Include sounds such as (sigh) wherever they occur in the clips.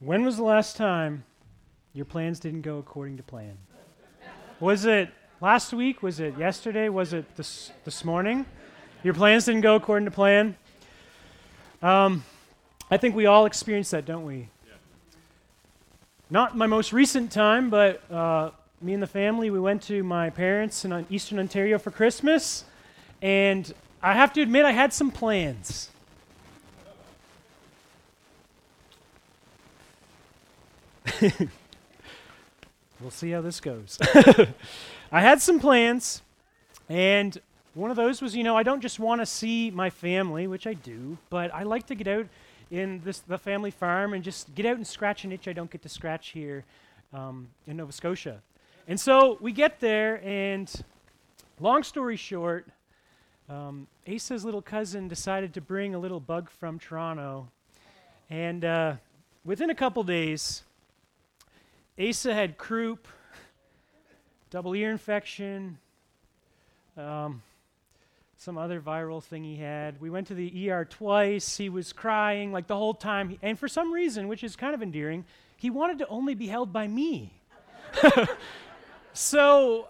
When was the last time your plans didn't go according to plan? Was it last week? Was it yesterday? Was it this, this morning? Your plans didn't go according to plan? Um, I think we all experience that, don't we? Not my most recent time, but uh, me and the family, we went to my parents in Eastern Ontario for Christmas, and I have to admit, I had some plans. (laughs) we'll see how this goes. (laughs) I had some plans, and one of those was, you know, I don't just want to see my family, which I do, but I like to get out in this the family farm and just get out and scratch an itch I don't get to scratch here um, in Nova Scotia. And so we get there, and long story short, um, Asa's little cousin decided to bring a little bug from Toronto, and uh, within a couple days, Asa had croup, double ear infection, um, some other viral thing he had. We went to the ER twice. He was crying like the whole time. And for some reason, which is kind of endearing, he wanted to only be held by me. (laughs) so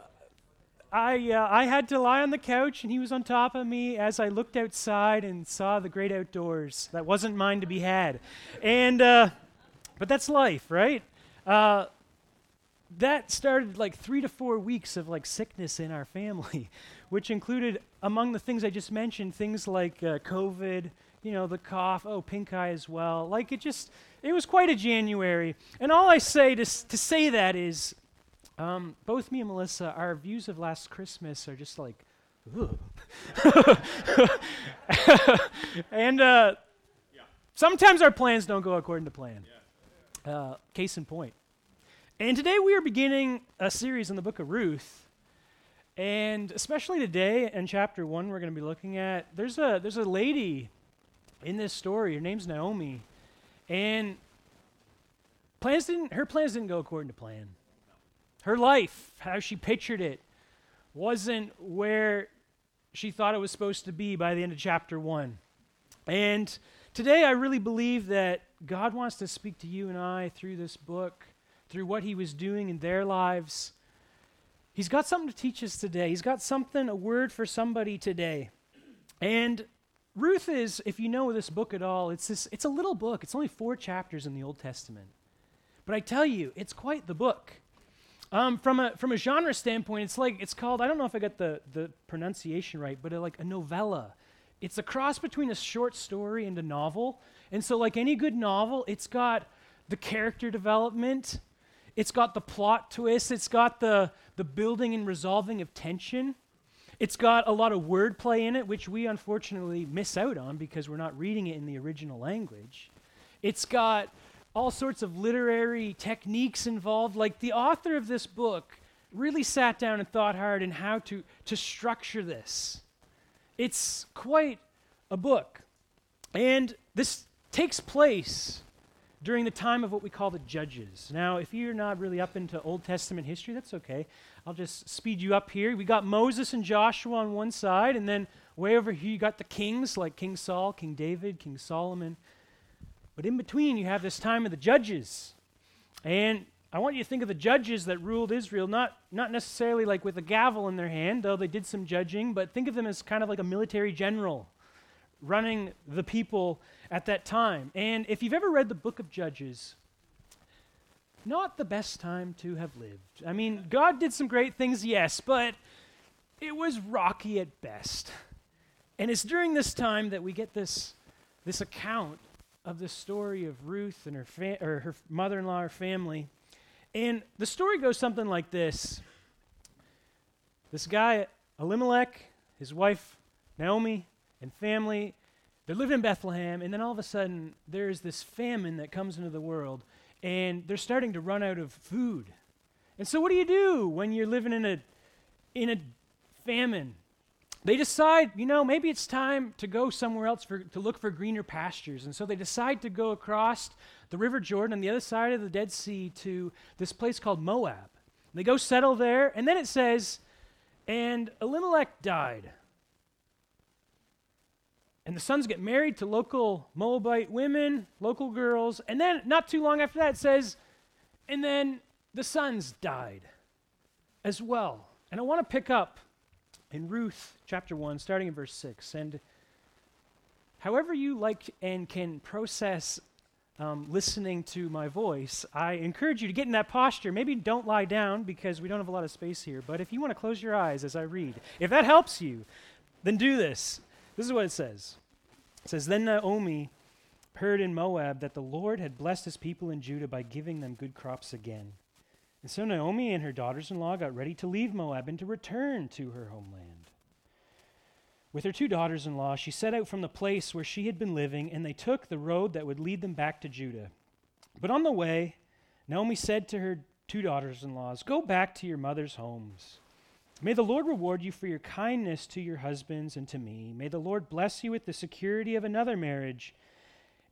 I, uh, I had to lie on the couch and he was on top of me as I looked outside and saw the great outdoors that wasn't mine to be had. And, uh, but that's life, right? Uh, that started like three to four weeks of like sickness in our family, (laughs) which included, among the things I just mentioned, things like uh, COVID, you know, the cough, oh, pink eye as well. Like it just, it was quite a January. And all I say to, s- to say that is, um, both me and Melissa, our views of last Christmas are just like, ooh. (laughs) and uh, yeah. sometimes our plans don't go according to plan. Yeah. Uh, case in point. And today we are beginning a series in the book of Ruth. And especially today in chapter 1 we're going to be looking at there's a there's a lady in this story. Her name's Naomi. And plans didn't her plans didn't go according to plan. Her life, how she pictured it, wasn't where she thought it was supposed to be by the end of chapter 1. And today I really believe that God wants to speak to you and I through this book through what he was doing in their lives. He's got something to teach us today. He's got something, a word for somebody today. And Ruth is, if you know this book at all, it's, this, it's a little book. It's only four chapters in the Old Testament. But I tell you, it's quite the book. Um, from, a, from a genre standpoint, it's like, it's called, I don't know if I got the, the pronunciation right, but a, like a novella. It's a cross between a short story and a novel. And so, like any good novel, it's got the character development, it's got the plot twist, it's got the, the building and resolving of tension. It's got a lot of wordplay in it, which we unfortunately miss out on because we're not reading it in the original language. It's got all sorts of literary techniques involved. Like the author of this book really sat down and thought hard in how to, to structure this. It's quite a book. And this takes place during the time of what we call the Judges. Now, if you're not really up into Old Testament history, that's okay. I'll just speed you up here. We got Moses and Joshua on one side, and then way over here you got the kings like King Saul, King David, King Solomon. But in between, you have this time of the Judges. And I want you to think of the judges that ruled Israel, not, not necessarily like with a gavel in their hand, though they did some judging, but think of them as kind of like a military general running the people at that time. And if you've ever read the book of Judges, not the best time to have lived. I mean, God did some great things, yes, but it was rocky at best. And it's during this time that we get this, this account of the story of Ruth and her, fa- or her mother in law, her family. And the story goes something like this This guy, Elimelech, his wife, Naomi, and family they're living in Bethlehem, and then all of a sudden, there's this famine that comes into the world, and they're starting to run out of food. And so, what do you do when you're living in a, in a famine? They decide, you know, maybe it's time to go somewhere else for, to look for greener pastures. And so they decide to go across the River Jordan on the other side of the Dead Sea to this place called Moab. They go settle there, and then it says, and Elimelech died. And the sons get married to local Moabite women, local girls. And then, not too long after that, it says, and then the sons died as well. And I want to pick up in Ruth chapter 1, starting in verse 6. And however you like and can process um, listening to my voice, I encourage you to get in that posture. Maybe don't lie down because we don't have a lot of space here, but if you want to close your eyes as I read, if that helps you, then do this. This is what it says It says, Then Naomi heard in Moab that the Lord had blessed his people in Judah by giving them good crops again. And so Naomi and her daughters in law got ready to leave Moab and to return to her homeland. With her two daughters in law, she set out from the place where she had been living, and they took the road that would lead them back to Judah. But on the way, Naomi said to her two daughters in laws, Go back to your mother's homes. May the Lord reward you for your kindness to your husbands and to me. May the Lord bless you with the security of another marriage.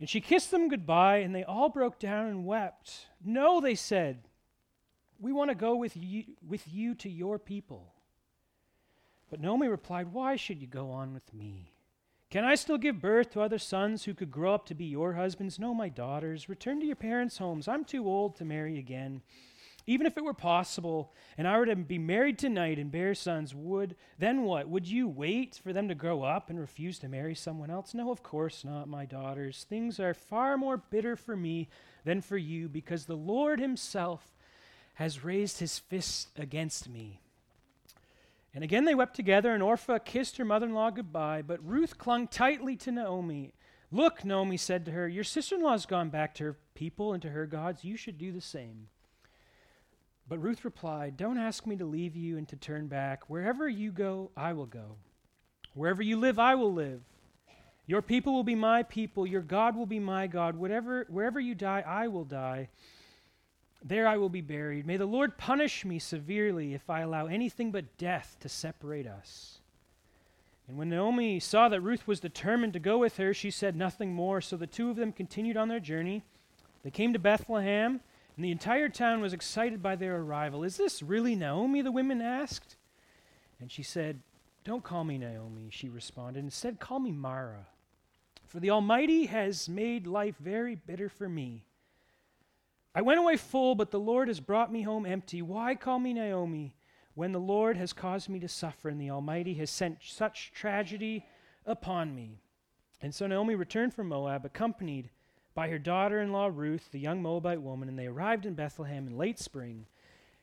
And she kissed them goodbye, and they all broke down and wept. No, they said, we want to go with you, with you to your people. But Naomi replied, Why should you go on with me? Can I still give birth to other sons who could grow up to be your husbands? No, my daughters. Return to your parents' homes. I'm too old to marry again. Even if it were possible, and I were to be married tonight and bear sons, would then what? Would you wait for them to grow up and refuse to marry someone else? No, of course not, my daughters. Things are far more bitter for me than for you, because the Lord Himself has raised his fist against me. And again they wept together, and Orpah kissed her mother in law goodbye, but Ruth clung tightly to Naomi. Look, Naomi said to her, Your sister in law has gone back to her people and to her gods. You should do the same. But Ruth replied, Don't ask me to leave you and to turn back. Wherever you go, I will go. Wherever you live, I will live. Your people will be my people. Your God will be my God. Whatever, wherever you die, I will die. There I will be buried. May the Lord punish me severely if I allow anything but death to separate us. And when Naomi saw that Ruth was determined to go with her, she said nothing more. So the two of them continued on their journey. They came to Bethlehem, and the entire town was excited by their arrival. Is this really Naomi? the women asked. And she said, Don't call me Naomi, she responded. Instead, call me Mara. For the Almighty has made life very bitter for me. I went away full, but the Lord has brought me home empty. Why call me Naomi when the Lord has caused me to suffer and the Almighty has sent such tragedy upon me? And so Naomi returned from Moab, accompanied by her daughter in law Ruth, the young Moabite woman, and they arrived in Bethlehem in late spring,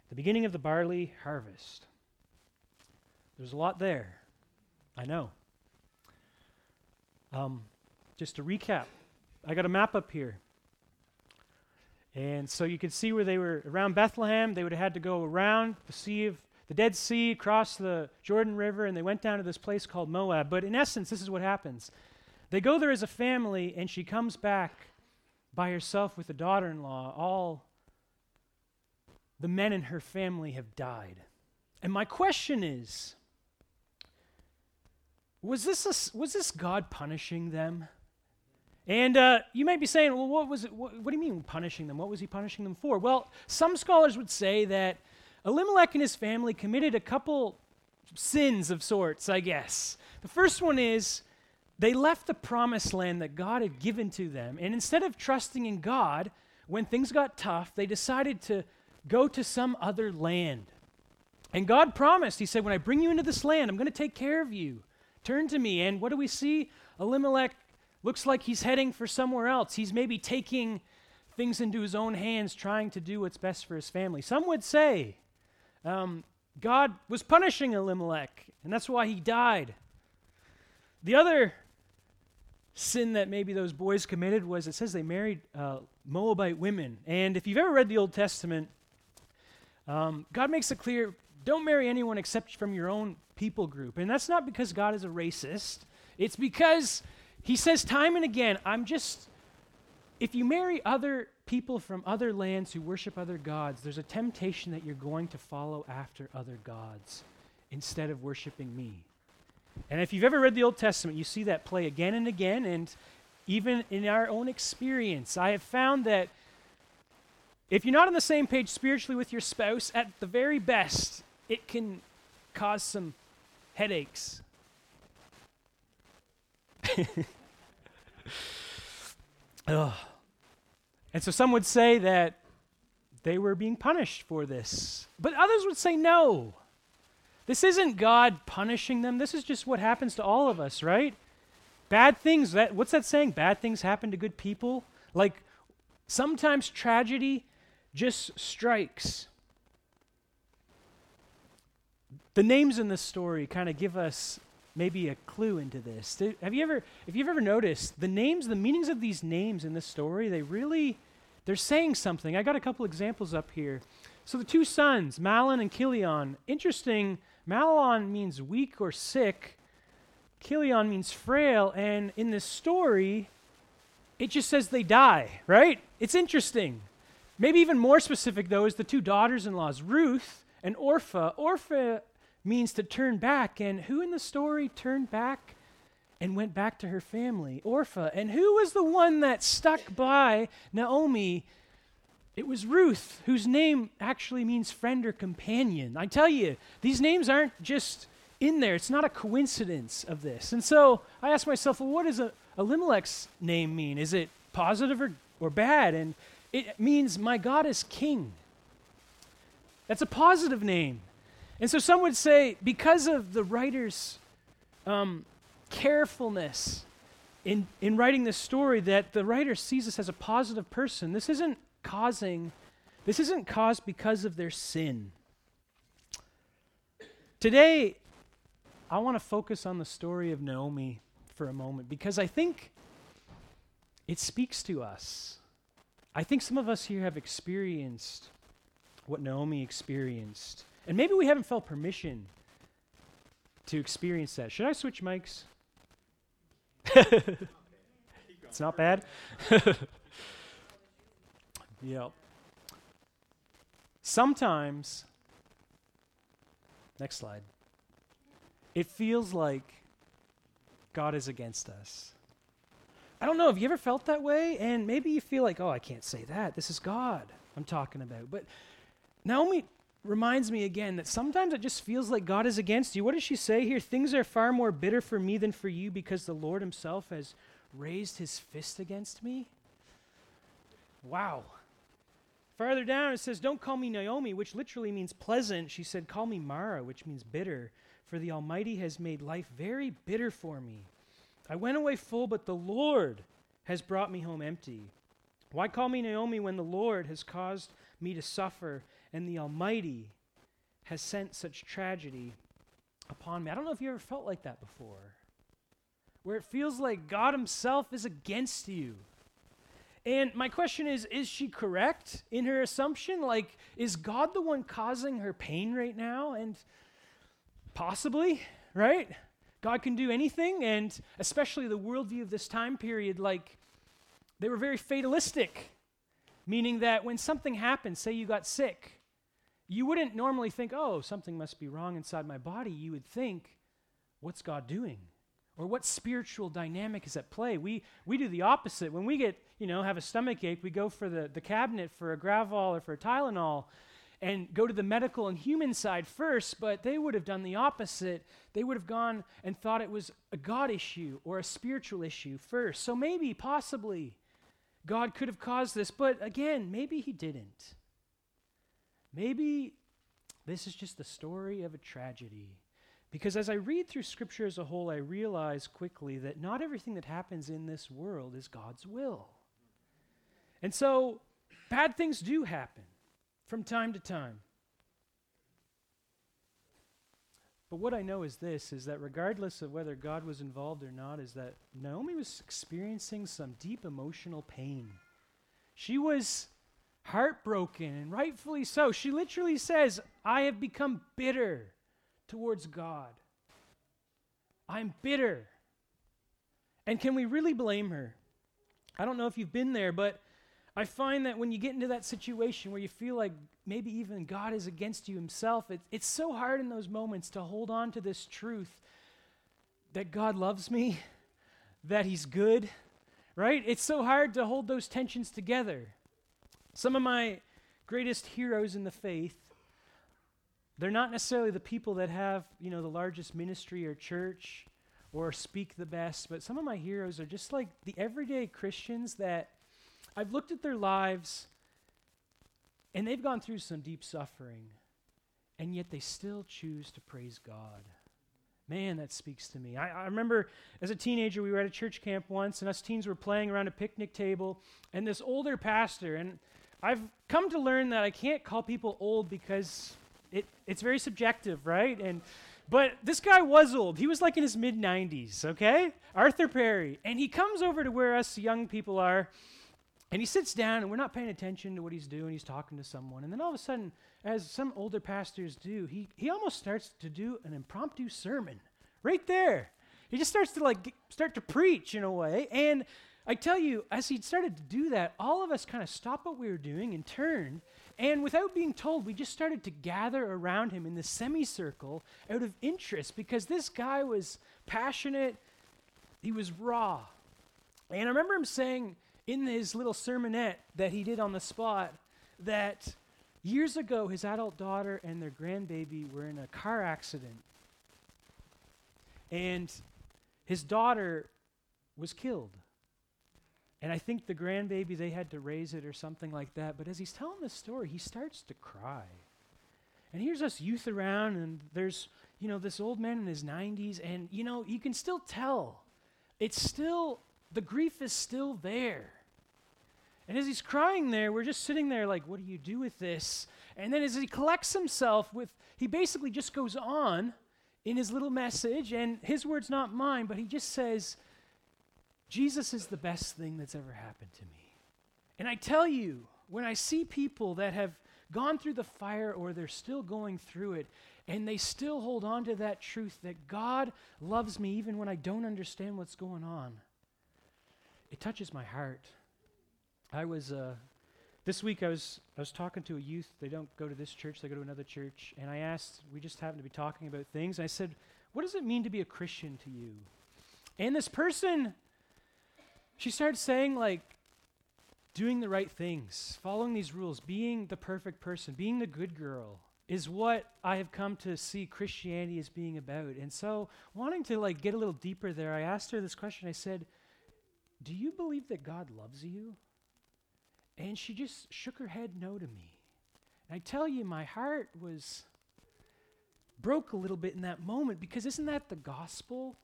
the beginning of the barley harvest. There's a lot there. I know. Um, just to recap, I got a map up here. And so you can see where they were around Bethlehem. They would have had to go around the Sea of the Dead Sea, across the Jordan River, and they went down to this place called Moab. But in essence, this is what happens. They go there as a family, and she comes back by herself with a daughter in law. All the men in her family have died. And my question is was this, a, was this God punishing them? And uh, you may be saying, well, what was it? What, what, do you mean punishing them? What was he punishing them for? Well, some scholars would say that Elimelech and his family committed a couple sins of sorts, I guess. The first one is they left the promised land that God had given to them. And instead of trusting in God, when things got tough, they decided to go to some other land. And God promised, He said, When I bring you into this land, I'm going to take care of you. Turn to me. And what do we see? Elimelech Looks like he's heading for somewhere else. He's maybe taking things into his own hands, trying to do what's best for his family. Some would say um, God was punishing Elimelech, and that's why he died. The other sin that maybe those boys committed was it says they married uh, Moabite women. And if you've ever read the Old Testament, um, God makes it clear don't marry anyone except from your own people group. And that's not because God is a racist, it's because he says time and again, I'm just, if you marry other people from other lands who worship other gods, there's a temptation that you're going to follow after other gods instead of worshiping me. And if you've ever read the Old Testament, you see that play again and again. And even in our own experience, I have found that if you're not on the same page spiritually with your spouse, at the very best, it can cause some headaches. (laughs) And so some would say that they were being punished for this. But others would say no. This isn't God punishing them. This is just what happens to all of us, right? Bad things, that what's that saying? Bad things happen to good people? Like sometimes tragedy just strikes. The names in this story kind of give us maybe a clue into this. have you ever if you've ever noticed the names, the meanings of these names in this story, they really they're saying something. I got a couple examples up here. So the two sons, Mahlon and Chilion, interesting Mahlon means weak or sick. Chilion means frail. And in this story, it just says they die, right? It's interesting. Maybe even more specific, though, is the two daughters in laws, Ruth and Orpha. Orpha means to turn back. And who in the story turned back and went back to her family? Orpha. And who was the one that stuck by Naomi it was Ruth, whose name actually means friend or companion. I tell you, these names aren't just in there. It's not a coincidence of this. And so I asked myself, well, what does a, Elimelech's name mean? Is it positive or, or bad? And it means, my God is king. That's a positive name. And so some would say, because of the writer's um, carefulness in, in writing this story, that the writer sees this as a positive person. This isn't causing, this isn't caused because of their sin. Today, I want to focus on the story of Naomi for a moment because I think it speaks to us. I think some of us here have experienced what Naomi experienced. And maybe we haven't felt permission to experience that. Should I switch mics? (laughs) it's not bad. (laughs) Yep. Sometimes, next slide, it feels like God is against us. I don't know, have you ever felt that way? And maybe you feel like, oh, I can't say that. This is God I'm talking about. But Naomi reminds me again that sometimes it just feels like God is against you. What does she say here? Things are far more bitter for me than for you because the Lord Himself has raised His fist against me. Wow. Farther down, it says, Don't call me Naomi, which literally means pleasant. She said, Call me Mara, which means bitter, for the Almighty has made life very bitter for me. I went away full, but the Lord has brought me home empty. Why call me Naomi when the Lord has caused me to suffer and the Almighty has sent such tragedy upon me? I don't know if you ever felt like that before, where it feels like God Himself is against you. And my question is is she correct in her assumption? Like, is God the one causing her pain right now? And possibly, right? God can do anything, and especially the worldview of this time period, like, they were very fatalistic, meaning that when something happened, say you got sick, you wouldn't normally think, oh, something must be wrong inside my body. You would think, what's God doing? Or what spiritual dynamic is at play? We, we do the opposite. When we get, you know, have a stomach ache, we go for the, the cabinet for a Gravol or for a Tylenol and go to the medical and human side first, but they would have done the opposite. They would have gone and thought it was a God issue or a spiritual issue first. So maybe, possibly, God could have caused this, but again, maybe He didn't. Maybe this is just the story of a tragedy because as I read through Scripture as a whole, I realize quickly that not everything that happens in this world is God's will. And so, bad things do happen from time to time. But what I know is this is that regardless of whether God was involved or not, is that Naomi was experiencing some deep emotional pain. She was heartbroken, and rightfully so. She literally says, I have become bitter towards God. I'm bitter. And can we really blame her? I don't know if you've been there, but I find that when you get into that situation where you feel like maybe even God is against you himself, it, it's so hard in those moments to hold on to this truth that God loves me, that He's good, right? It's so hard to hold those tensions together. Some of my greatest heroes in the faith they're not necessarily the people that have, you know, the largest ministry or church or speak the best, but some of my heroes are just like the everyday Christians that I've looked at their lives and they've gone through some deep suffering, and yet they still choose to praise God. Man, that speaks to me. I, I, remember as a teenager, we were at a church camp once, and us teens were playing around a picnic table, and this older pastor, and I've come to learn that I can't call people old because it, it's very subjective, right? And but this guy was old. He was like in his mid 90s, okay? Arthur Perry. And he comes over to where us young people are, and he sits down, and we're not paying attention to what he's doing. He's talking to someone. And then all of a sudden, as some older pastors do, he, he almost starts to do an impromptu sermon right there. He just starts to like start to preach in a way. And I tell you, as he started to do that, all of us kind of stopped what we were doing and turned. And without being told, we just started to gather around him in the semicircle out of interest because this guy was passionate, he was raw. And I remember him saying, in his little sermonette that he did on the spot that years ago his adult daughter and their grandbaby were in a car accident. And his daughter was killed. And I think the grandbaby, they had to raise it or something like that. But as he's telling the story, he starts to cry. And here's us youth around, and there's, you know, this old man in his 90s, and, you know, you can still tell. It's still the grief is still there. And as he's crying there, we're just sitting there like, what do you do with this? And then as he collects himself with, he basically just goes on in his little message, and his words not mine, but he just says, Jesus is the best thing that's ever happened to me. And I tell you, when I see people that have gone through the fire or they're still going through it, and they still hold on to that truth that God loves me even when I don't understand what's going on, it touches my heart. I was uh, this week. I was I was talking to a youth. They don't go to this church. They go to another church. And I asked. We just happened to be talking about things. I said, "What does it mean to be a Christian to you?" And this person, she started saying like, doing the right things, following these rules, being the perfect person, being the good girl is what I have come to see Christianity as being about. And so, wanting to like get a little deeper there, I asked her this question. I said, "Do you believe that God loves you?" And she just shook her head no to me. And I tell you, my heart was broke a little bit in that moment because isn't that the gospel?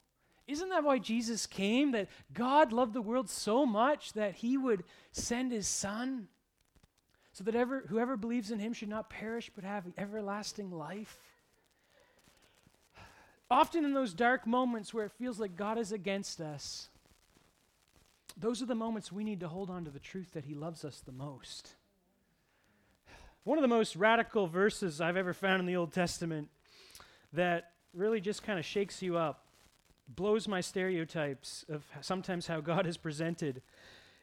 Isn't that why Jesus came? That God loved the world so much that he would send his son so that ever, whoever believes in him should not perish but have everlasting life? Often in those dark moments where it feels like God is against us, those are the moments we need to hold on to the truth that He loves us the most. One of the most radical verses I've ever found in the Old Testament that really just kind of shakes you up, blows my stereotypes of sometimes how God is presented,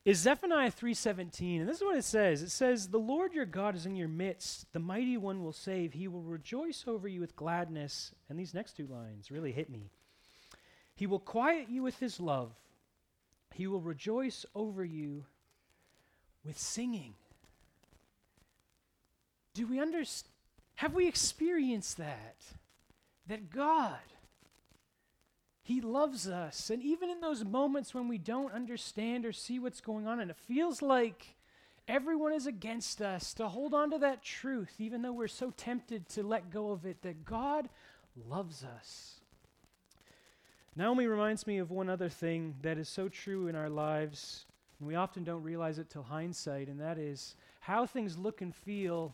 is Zephaniah 3:17. And this is what it says. It says, "The Lord your God is in your midst; the mighty one will save. He will rejoice over you with gladness." And these next two lines really hit me. He will quiet you with his love. He will rejoice over you with singing. Do we understand? Have we experienced that? That God, He loves us. And even in those moments when we don't understand or see what's going on, and it feels like everyone is against us, to hold on to that truth, even though we're so tempted to let go of it, that God loves us. Naomi reminds me of one other thing that is so true in our lives, and we often don't realize it till hindsight, and that is how things look and feel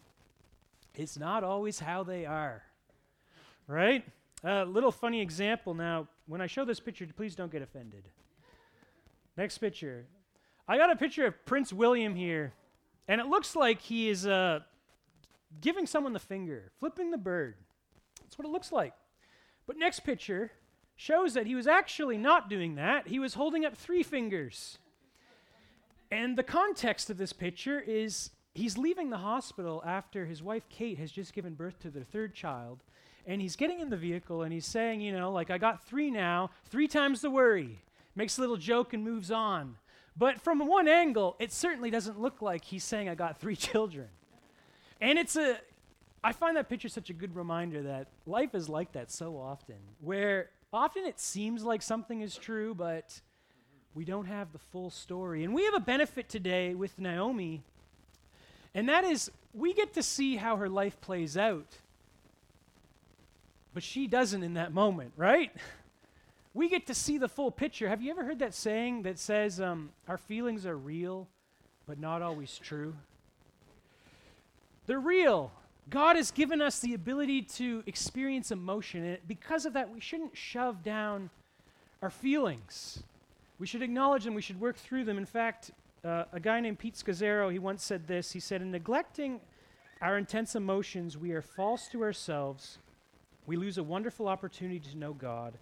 is not always how they are. Right? A uh, little funny example now. When I show this picture, please don't get offended. Next picture. I got a picture of Prince William here, and it looks like he is uh, giving someone the finger, flipping the bird. That's what it looks like. But next picture, shows that he was actually not doing that. He was holding up three fingers. And the context of this picture is he's leaving the hospital after his wife Kate has just given birth to their third child. And he's getting in the vehicle and he's saying, you know, like, I got three now, three times the worry. Makes a little joke and moves on. But from one angle, it certainly doesn't look like he's saying, I got three (laughs) children. And it's a, I find that picture such a good reminder that life is like that so often, where often it seems like something is true, but we don't have the full story. And we have a benefit today with Naomi, and that is we get to see how her life plays out. But she doesn't in that moment, right? We get to see the full picture. Have you ever heard that saying that says, um, Our feelings are real, but not always true? They're real. God has given us the ability to experience emotion, and because of that, we shouldn't shove down our feelings. We should acknowledge them, we should work through them. In fact, uh, a guy named Pete Scazzero, he once said this. He said, In neglecting our intense emotions, we are false to ourselves. We lose a wonderful opportunity to know God.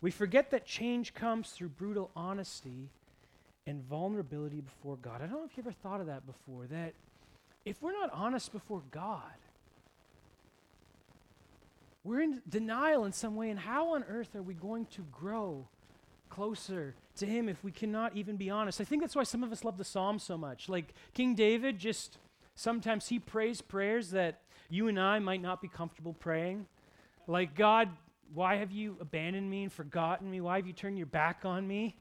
We forget that change comes through brutal honesty and vulnerability before God. I don't know if you ever thought of that before, that if we're not honest before God, we're in denial in some way, and how on earth are we going to grow closer to Him if we cannot even be honest? I think that's why some of us love the Psalms so much. Like King David, just sometimes he prays prayers that you and I might not be comfortable praying. Like, God, why have you abandoned me and forgotten me? Why have you turned your back on me?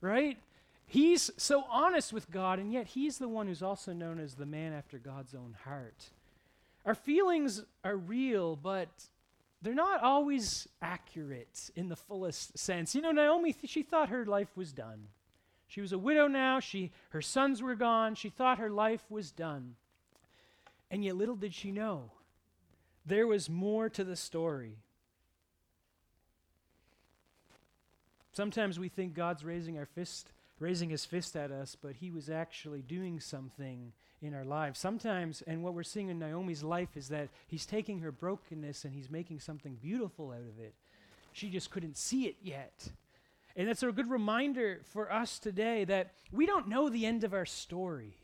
Right? He's so honest with God, and yet he's the one who's also known as the man after God's own heart. Our feelings are real, but they're not always accurate in the fullest sense. You know, Naomi, th- she thought her life was done. She was a widow now. She, her sons were gone. She thought her life was done. And yet, little did she know, there was more to the story. Sometimes we think God's raising our fist, raising his fist at us, but he was actually doing something in our lives. Sometimes, and what we're seeing in Naomi's life is that he's taking her brokenness and he's making something beautiful out of it. She just couldn't see it yet. And that's a good reminder for us today that we don't know the end of our story.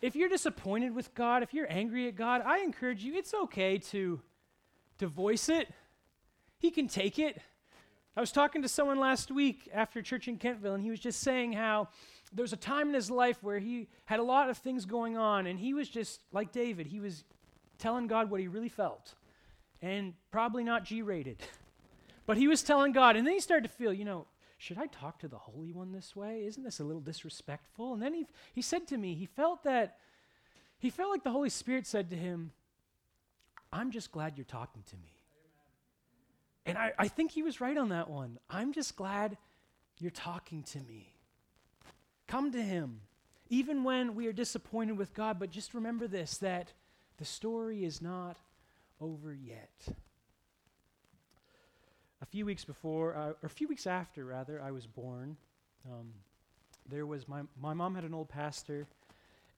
If you're disappointed with God, if you're angry at God, I encourage you, it's okay to, to voice it. He can take it. I was talking to someone last week after church in Kentville, and he was just saying how there was a time in his life where he had a lot of things going on, and he was just like David. He was telling God what he really felt, and probably not G rated. but he was telling God, and then he started to feel, you know, should I talk to the Holy One this way? Isn't this a little disrespectful? And then he, he said to me, he felt that, he felt like the Holy Spirit said to him, I'm just glad you're talking to me. And I, I think he was right on that one. I'm just glad you're talking to me. Come to him, even when we are disappointed with God. But just remember this that the story is not over yet. A few weeks before, uh, or a few weeks after, rather, I was born. Um, there was my, my mom had an old pastor,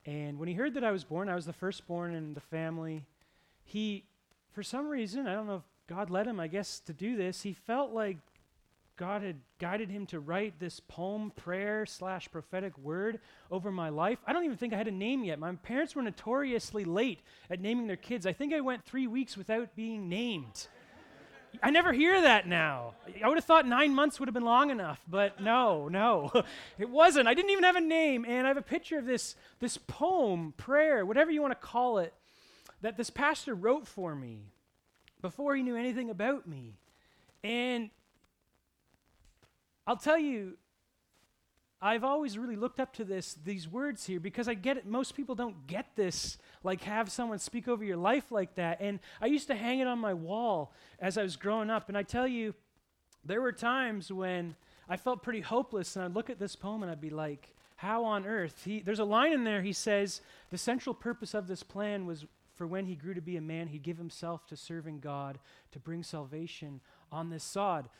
and when he heard that I was born, I was the firstborn in the family. He, for some reason, I don't know if God led him, I guess, to do this. He felt like God had guided him to write this poem, prayer slash prophetic word over my life. I don't even think I had a name yet. My parents were notoriously late at naming their kids. I think I went three weeks without being named. I never hear that now. I would have thought nine months would have been long enough, but no, no, (laughs) it wasn't. I didn't even have a name, and I have a picture of this this poem, prayer, whatever you want to call it, that this pastor wrote for me before he knew anything about me. And I'll tell you, I've always really looked up to this, these words here, because I get it. Most people don't get this, like have someone speak over your life like that. And I used to hang it on my wall as I was growing up. And I tell you, there were times when I felt pretty hopeless, and I'd look at this poem and I'd be like, how on earth? He, there's a line in there, he says, the central purpose of this plan was for when he grew to be a man, he'd give himself to serving God to bring salvation on this sod.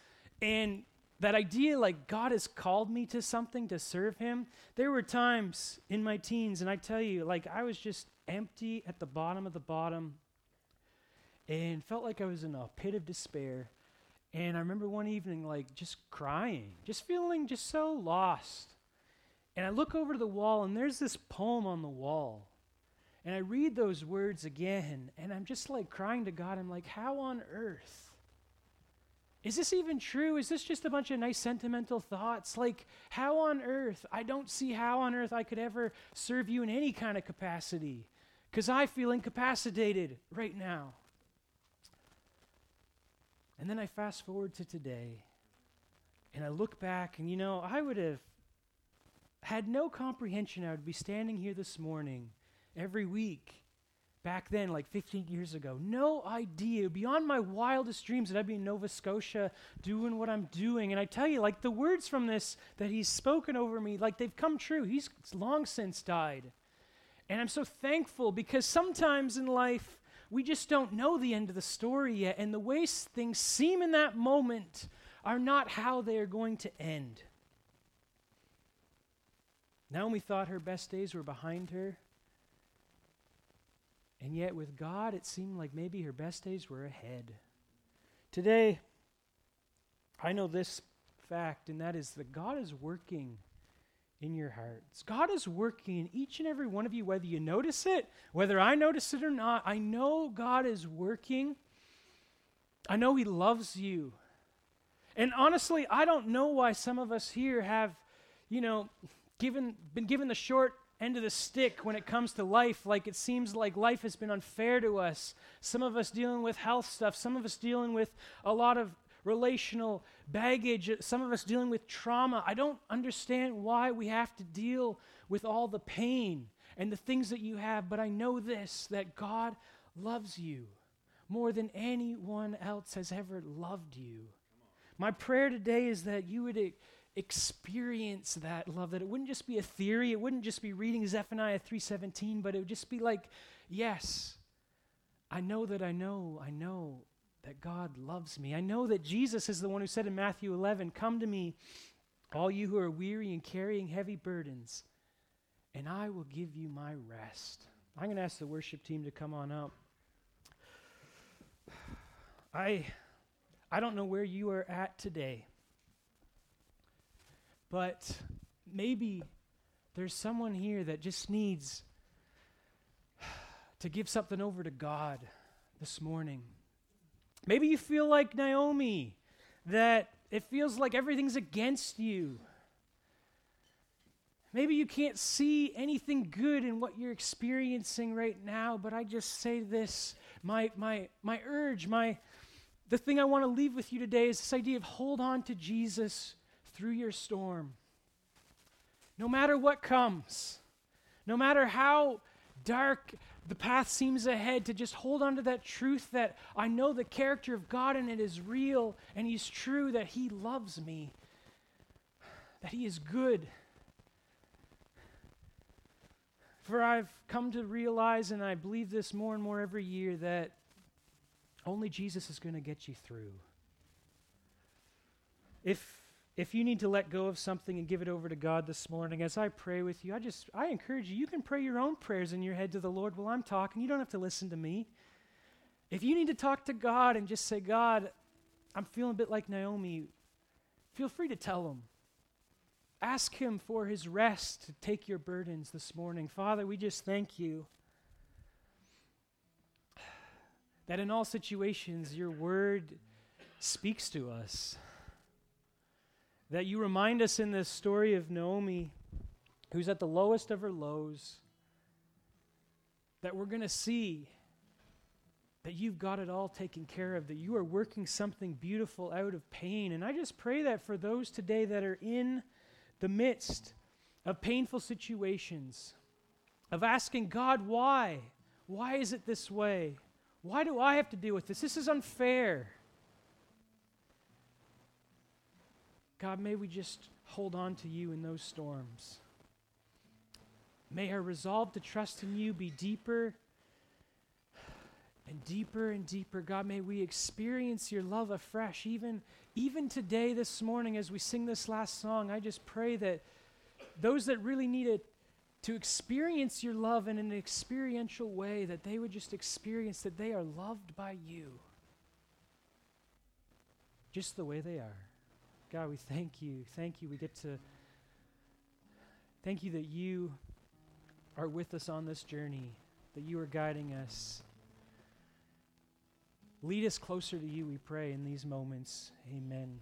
And that idea, like God has called me to something to serve him, there were times in my teens, and I tell you, like I was just empty at the bottom of the bottom and felt like I was in a pit of despair. And I remember one evening, like just crying, just feeling just so lost. And I look over to the wall, and there's this poem on the wall. And I read those words again, and I'm just like crying to God. I'm like, how on earth? Is this even true? Is this just a bunch of nice sentimental thoughts? Like, how on earth? I don't see how on earth I could ever serve you in any kind of capacity because I feel incapacitated right now. And then I fast forward to today, and I look back, and you know, I would have had no comprehension I would be standing here this morning every week back then, like 15 years ago. No idea, beyond my wildest dreams, that I'd be in Nova Scotia doing what I'm doing. And I tell you, like the words from this that he's spoken over me, like they've come true. He's long since died. And I'm so thankful because sometimes in life, we just don't know the end of the story yet. And the way things seem in that moment are not how they are going to end. Naomi thought her best days were behind her. And yet, with God, it seemed like maybe her best days were ahead. Today, I know this fact, and that is that God is working in your hearts. God is working in each and every one of you, whether you notice it, whether I notice it or not. I know God is working. I know He loves you. And honestly, I don't know why some of us here have, you know, given, been given the short end of the stick when it comes to life. Like it seems like life has been unfair to us. Some of us dealing with health stuff, some of us dealing with a lot of relational baggage, some of us dealing with trauma. I don't understand why we have to deal with all the pain and the things that you have, but I know this that God loves you more than anyone else has ever loved you. My prayer today is that you would experience that love that it wouldn't just be a theory it wouldn't just be reading zephaniah 3.17 but it would just be like yes i know that i know i know that god loves me. I know that jesus is the one who said in matthew 11 come to me all you who are weary and carrying heavy burdens and i will give you my rest. I'm going to ask the worship team to come on up. (sighs) I i don't know where you are at today but maybe there's someone here that just needs to give something over to God this morning. Maybe you feel like Naomi, that it feels like everything's against you. Maybe you can't see anything good in what you're experiencing right now, but I just say this my, my, my urge, my, the thing I want to leave with you today is this idea of hold on to Jesus through your storm. No matter what comes, no matter how dark the path seems ahead, to just hold on to that truth that I know the character of God and it is real and He's true, that He loves me, that He is good. For I've come to realize, and I believe this more and more every year, that only Jesus is going to get you through. If if you need to let go of something and give it over to God this morning, as I pray with you, I just I encourage you, you can pray your own prayers in your head to the Lord while I'm talking. You don't have to listen to me. If you need to talk to God and just say, God, I'm feeling a bit like Naomi, feel free to tell him. Ask him for his rest to take your burdens this morning. Father, we just thank you that in all situations your word speaks to us that you remind us in this story of Naomi, who's at the lowest of her lows, that we're going to see that you've got it all taken care of, that you are working something beautiful out of pain. And I just pray that for those today that are in the midst of painful situations, of asking God, why? Why is it this way? Why do I have to deal with this? This is unfair. God, may we just hold on to you in those storms. May our resolve to trust in you be deeper and deeper and deeper. God, may we experience your love afresh. Even, even today, this morning, as we sing this last song, I just pray that those that really need it to experience your love in an experiential way, that they would just experience that they are loved by you just the way they are. God, we thank you. Thank you. We get to thank you that you are with us on this journey, that you are guiding us. Lead us closer to you, we pray, in these moments. Amen.